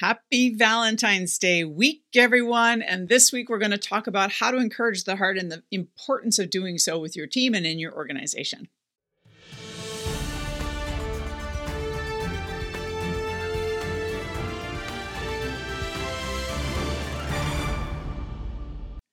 Happy Valentine's Day week, everyone. And this week we're going to talk about how to encourage the heart and the importance of doing so with your team and in your organization.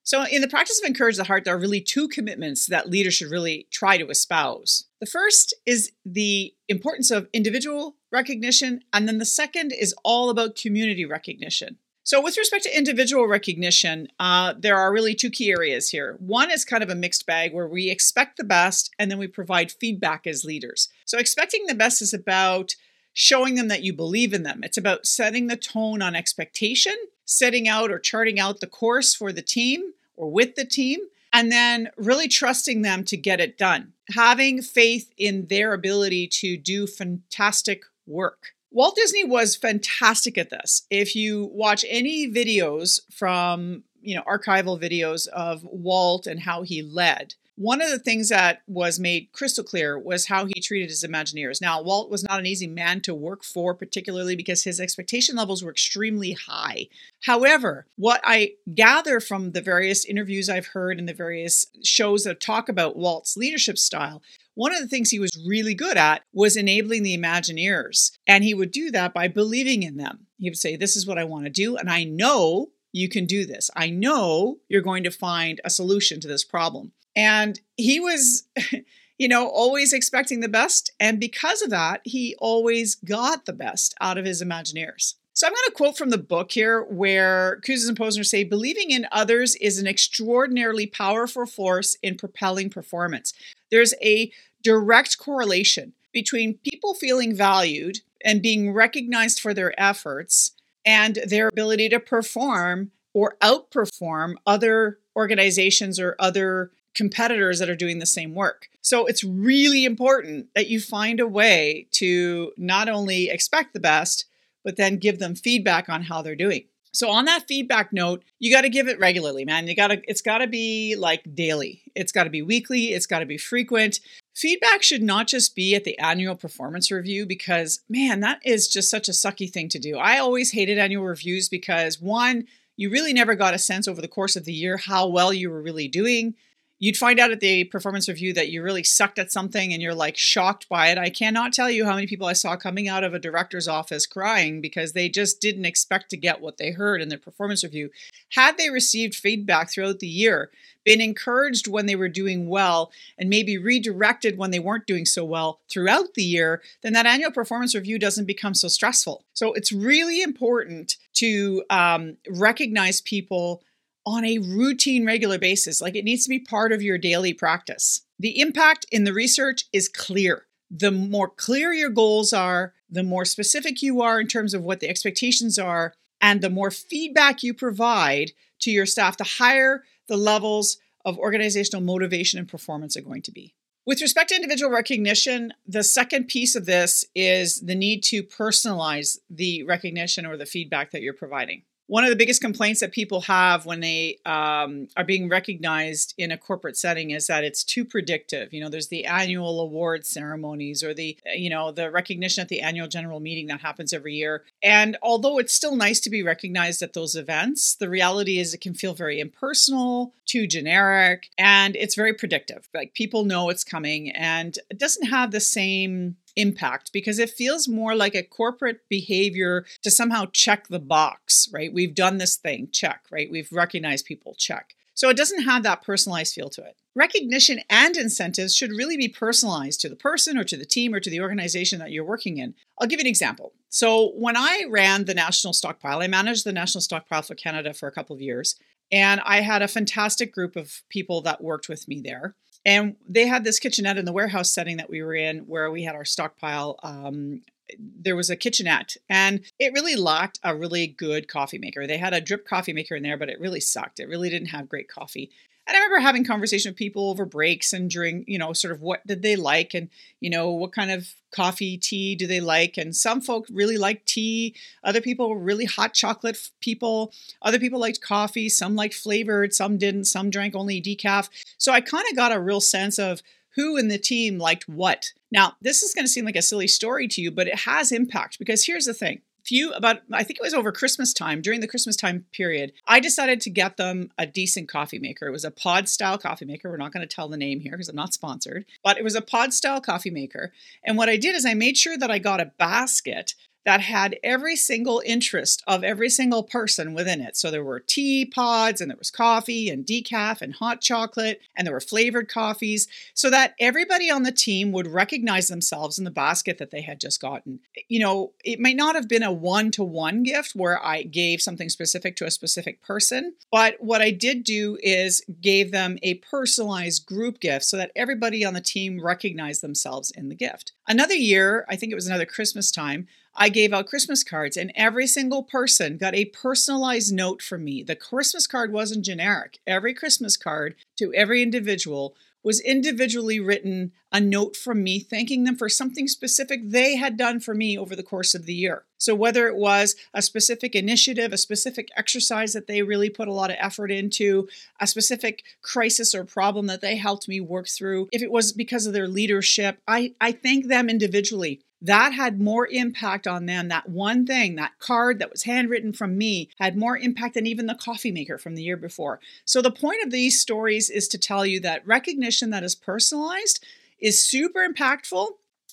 So, in the practice of encourage the heart, there are really two commitments that leaders should really try to espouse. The first is the importance of individual recognition, and then the second is all about community recognition. So, with respect to individual recognition, uh, there are really two key areas here. One is kind of a mixed bag where we expect the best and then we provide feedback as leaders. So, expecting the best is about showing them that you believe in them. It's about setting the tone on expectation, setting out or charting out the course for the team or with the team, and then really trusting them to get it done. Having faith in their ability to do fantastic work. Walt Disney was fantastic at this. If you watch any videos from, you know, archival videos of Walt and how he led, one of the things that was made crystal clear was how he treated his Imagineers. Now, Walt was not an easy man to work for, particularly because his expectation levels were extremely high. However, what I gather from the various interviews I've heard and the various shows that talk about Walt's leadership style one of the things he was really good at was enabling the Imagineers. And he would do that by believing in them. He would say, This is what I want to do. And I know you can do this. I know you're going to find a solution to this problem. And he was, you know, always expecting the best. And because of that, he always got the best out of his Imagineers. So I'm going to quote from the book here where Kouzes and Posner say believing in others is an extraordinarily powerful force in propelling performance. There's a direct correlation between people feeling valued and being recognized for their efforts and their ability to perform or outperform other organizations or other competitors that are doing the same work. So it's really important that you find a way to not only expect the best, but then give them feedback on how they're doing. So on that feedback note, you got to give it regularly, man. You got to it's got to be like daily. It's got to be weekly, it's got to be frequent. Feedback should not just be at the annual performance review because man, that is just such a sucky thing to do. I always hated annual reviews because one, you really never got a sense over the course of the year how well you were really doing you'd find out at the performance review that you really sucked at something and you're like shocked by it. I cannot tell you how many people I saw coming out of a director's office crying because they just didn't expect to get what they heard in their performance review. Had they received feedback throughout the year, been encouraged when they were doing well, and maybe redirected when they weren't doing so well throughout the year, then that annual performance review doesn't become so stressful. So it's really important to um, recognize people on a routine, regular basis. Like it needs to be part of your daily practice. The impact in the research is clear. The more clear your goals are, the more specific you are in terms of what the expectations are, and the more feedback you provide to your staff, the higher the levels of organizational motivation and performance are going to be. With respect to individual recognition, the second piece of this is the need to personalize the recognition or the feedback that you're providing one of the biggest complaints that people have when they um, are being recognized in a corporate setting is that it's too predictive. You know there's the annual award ceremonies or the you know the recognition at the annual general meeting that happens every year. And although it's still nice to be recognized at those events the reality is it can feel very impersonal too generic and it's very predictive. Like people know it's coming and it doesn't have the same impact because it feels more like a corporate behavior to somehow check the box, right? We've done this thing, check, right? We've recognized people, check. So it doesn't have that personalized feel to it. Recognition and incentives should really be personalized to the person or to the team or to the organization that you're working in. I'll give you an example. So, when I ran the national stockpile, I managed the national stockpile for Canada for a couple of years, and I had a fantastic group of people that worked with me there. And they had this kitchenette in the warehouse setting that we were in where we had our stockpile. Um, there was a kitchenette and it really lacked a really good coffee maker. They had a drip coffee maker in there, but it really sucked. It really didn't have great coffee. And I remember having conversation with people over breaks and during, you know, sort of what did they like and, you know, what kind of coffee, tea do they like? And some folk really liked tea. Other people were really hot chocolate people. Other people liked coffee. Some liked flavored. Some didn't. Some drank only decaf. So I kind of got a real sense of who in the team liked what. Now, this is going to seem like a silly story to you, but it has impact because here's the thing few about I think it was over Christmas time, during the Christmas time period, I decided to get them a decent coffee maker. It was a pod style coffee maker. We're not going to tell the name here because I'm not sponsored, but it was a pod style coffee maker. And what I did is I made sure that I got a basket that had every single interest of every single person within it. So there were tea pods and there was coffee and decaf and hot chocolate and there were flavored coffees so that everybody on the team would recognize themselves in the basket that they had just gotten. You know, it might not have been a one to one gift where I gave something specific to a specific person, but what I did do is gave them a personalized group gift so that everybody on the team recognized themselves in the gift. Another year, I think it was another Christmas time, I gave out Christmas cards, and every single person got a personalized note from me. The Christmas card wasn't generic. Every Christmas card to every individual was individually written a note from me thanking them for something specific they had done for me over the course of the year. So, whether it was a specific initiative, a specific exercise that they really put a lot of effort into, a specific crisis or problem that they helped me work through, if it was because of their leadership, I, I thank them individually that had more impact on them. That one thing, that card that was handwritten from me, had more impact than even the coffee maker from the year before. So, the point of these stories is to tell you that recognition that is personalized is super impactful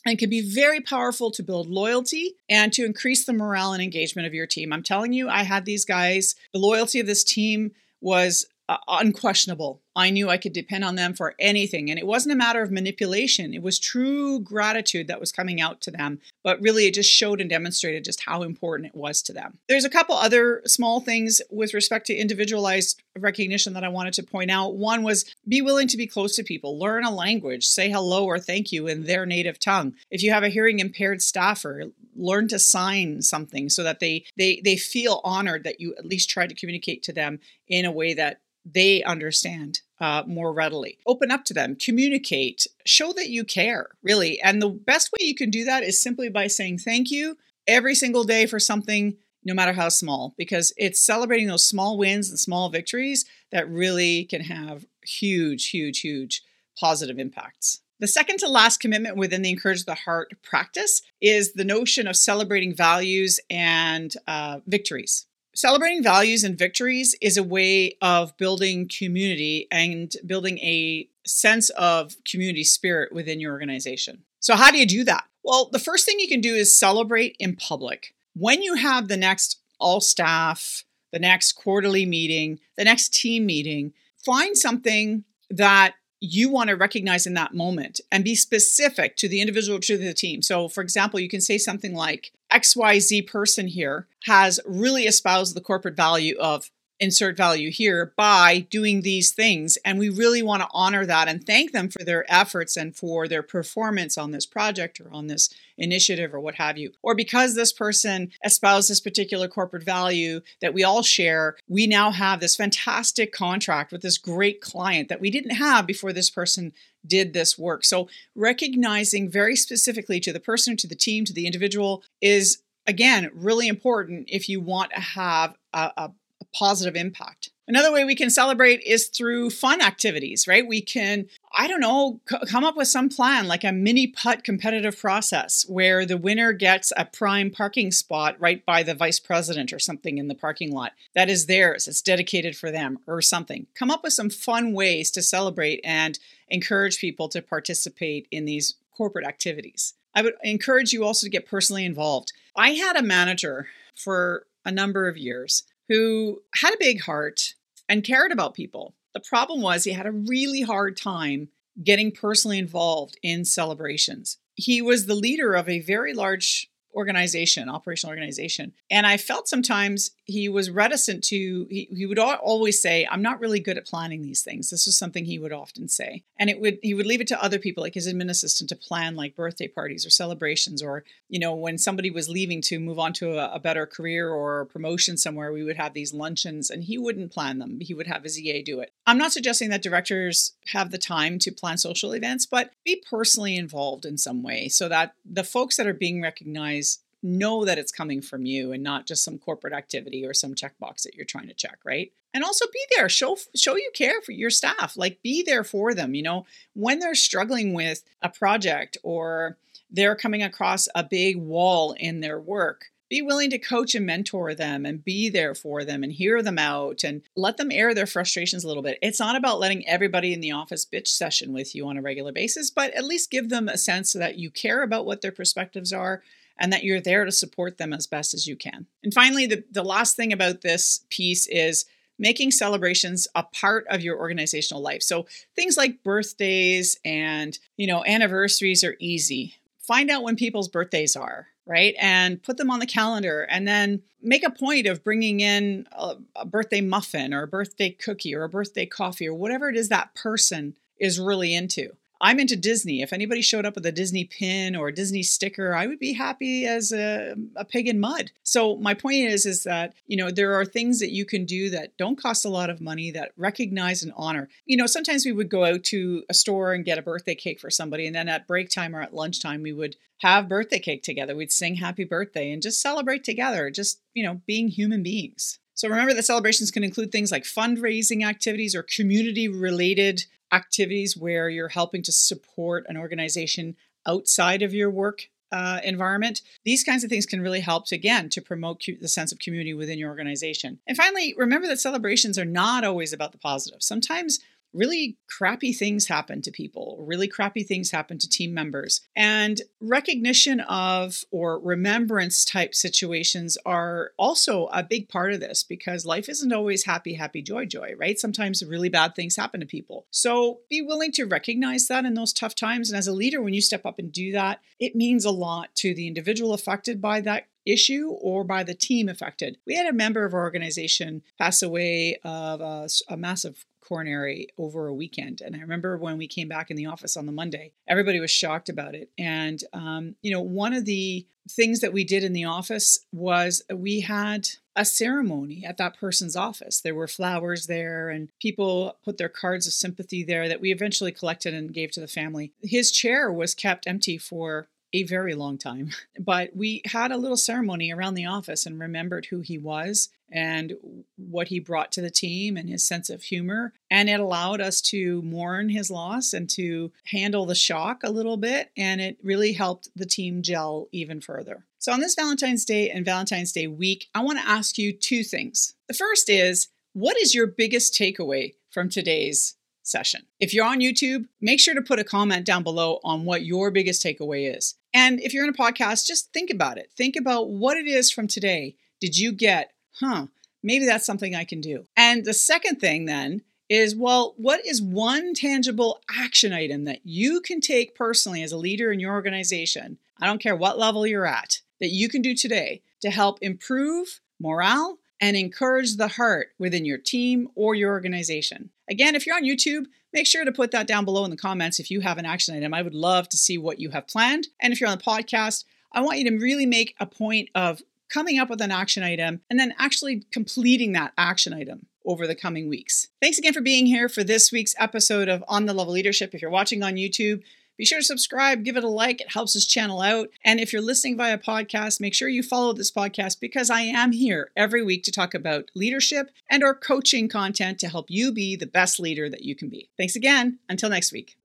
and can be very powerful to build loyalty and to increase the morale and engagement of your team. I'm telling you, I had these guys, the loyalty of this team was uh, unquestionable. I knew I could depend on them for anything. And it wasn't a matter of manipulation, it was true gratitude that was coming out to them. But really, it just showed and demonstrated just how important it was to them. There's a couple other small things with respect to individualized recognition that I wanted to point out. One was be willing to be close to people, learn a language, say hello or thank you in their native tongue. If you have a hearing impaired staffer, learn to sign something so that they they they feel honored that you at least try to communicate to them in a way that they understand uh, more readily. Open up to them, communicate, show that you care, really. And the best way you can do that is simply by saying thank you every single day for something, no matter how small, because it's celebrating those small wins and small victories that really can have huge, huge, huge positive impacts. The second to last commitment within the Encourage the Heart practice is the notion of celebrating values and uh, victories. Celebrating values and victories is a way of building community and building a sense of community spirit within your organization. So, how do you do that? Well, the first thing you can do is celebrate in public. When you have the next all staff, the next quarterly meeting, the next team meeting, find something that you want to recognize in that moment and be specific to the individual to the team. So, for example, you can say something like XYZ person here has really espoused the corporate value of insert value here by doing these things. And we really want to honor that and thank them for their efforts and for their performance on this project or on this initiative or what have you. Or because this person espoused this particular corporate value that we all share, we now have this fantastic contract with this great client that we didn't have before this person did this work. So recognizing very specifically to the person, to the team, to the individual is again really important if you want to have a, a positive impact. Another way we can celebrate is through fun activities, right? We can, I don't know, c- come up with some plan like a mini putt competitive process where the winner gets a prime parking spot right by the vice president or something in the parking lot that is theirs, it's dedicated for them or something. Come up with some fun ways to celebrate and encourage people to participate in these corporate activities. I would encourage you also to get personally involved. I had a manager for a number of years who had a big heart and cared about people. The problem was he had a really hard time getting personally involved in celebrations. He was the leader of a very large organization, operational organization. And I felt sometimes he was reticent to, he, he would always say, I'm not really good at planning these things. This was something he would often say. And it would, he would leave it to other people, like his admin assistant, to plan like birthday parties or celebrations, or, you know, when somebody was leaving to move on to a, a better career or promotion somewhere, we would have these luncheons and he wouldn't plan them. He would have his EA do it. I'm not suggesting that directors have the time to plan social events, but be personally involved in some way so that the folks that are being recognized know that it's coming from you and not just some corporate activity or some checkbox that you're trying to check, right? And also be there, show show you care for your staff, like be there for them, you know, when they're struggling with a project or they're coming across a big wall in their work. Be willing to coach and mentor them and be there for them and hear them out and let them air their frustrations a little bit. It's not about letting everybody in the office bitch session with you on a regular basis, but at least give them a sense that you care about what their perspectives are and that you're there to support them as best as you can. And finally, the, the last thing about this piece is making celebrations a part of your organizational life. So things like birthdays and, you know, anniversaries are easy. Find out when people's birthdays are, right? And put them on the calendar and then make a point of bringing in a, a birthday muffin or a birthday cookie or a birthday coffee or whatever it is that person is really into. I'm into Disney. If anybody showed up with a Disney pin or a Disney sticker, I would be happy as a, a pig in mud. So my point is, is that you know there are things that you can do that don't cost a lot of money that recognize and honor. You know, sometimes we would go out to a store and get a birthday cake for somebody, and then at break time or at lunchtime we would have birthday cake together. We'd sing happy birthday and just celebrate together, just you know, being human beings. So remember that celebrations can include things like fundraising activities or community related activities where you're helping to support an organization outside of your work uh, environment. These kinds of things can really help, to, again, to promote the sense of community within your organization. And finally, remember that celebrations are not always about the positive. Sometimes really crappy things happen to people, really crappy things happen to team members. And recognition of or remembrance type situations are also a big part of this because life isn't always happy, happy, joy, joy, right? Sometimes really bad things happen to people. So be willing to recognize that in those tough times. And as a leader, when you step up and do that, it means a lot to the individual affected by that issue or by the team affected. We had a member of our organization pass away of a, a massive coronary over a weekend. And I remember when we came back in the office on the Monday, everybody was shocked about it. And, um, you know, one of the things that we did in the office was we had a ceremony at that person's office. There were flowers there, and people put their cards of sympathy there that we eventually collected and gave to the family. His chair was kept empty for a very long time. But we had a little ceremony around the office and remembered who he was and what he brought to the team and his sense of humor. And it allowed us to mourn his loss and to handle the shock a little bit. And it really helped the team gel even further. So, on this Valentine's Day and Valentine's Day week, I want to ask you two things. The first is what is your biggest takeaway from today's session. If you're on YouTube, make sure to put a comment down below on what your biggest takeaway is. And if you're in a podcast, just think about it. Think about what it is from today. Did you get, huh, maybe that's something I can do? And the second thing then is, well, what is one tangible action item that you can take personally as a leader in your organization? I don't care what level you're at, that you can do today to help improve morale and encourage the heart within your team or your organization. Again, if you're on YouTube, make sure to put that down below in the comments if you have an action item. I would love to see what you have planned. And if you're on the podcast, I want you to really make a point of coming up with an action item and then actually completing that action item over the coming weeks. Thanks again for being here for this week's episode of On the Level Leadership. If you're watching on YouTube, be sure to subscribe, give it a like. It helps this channel out. And if you're listening via podcast, make sure you follow this podcast because I am here every week to talk about leadership and or coaching content to help you be the best leader that you can be. Thanks again. Until next week.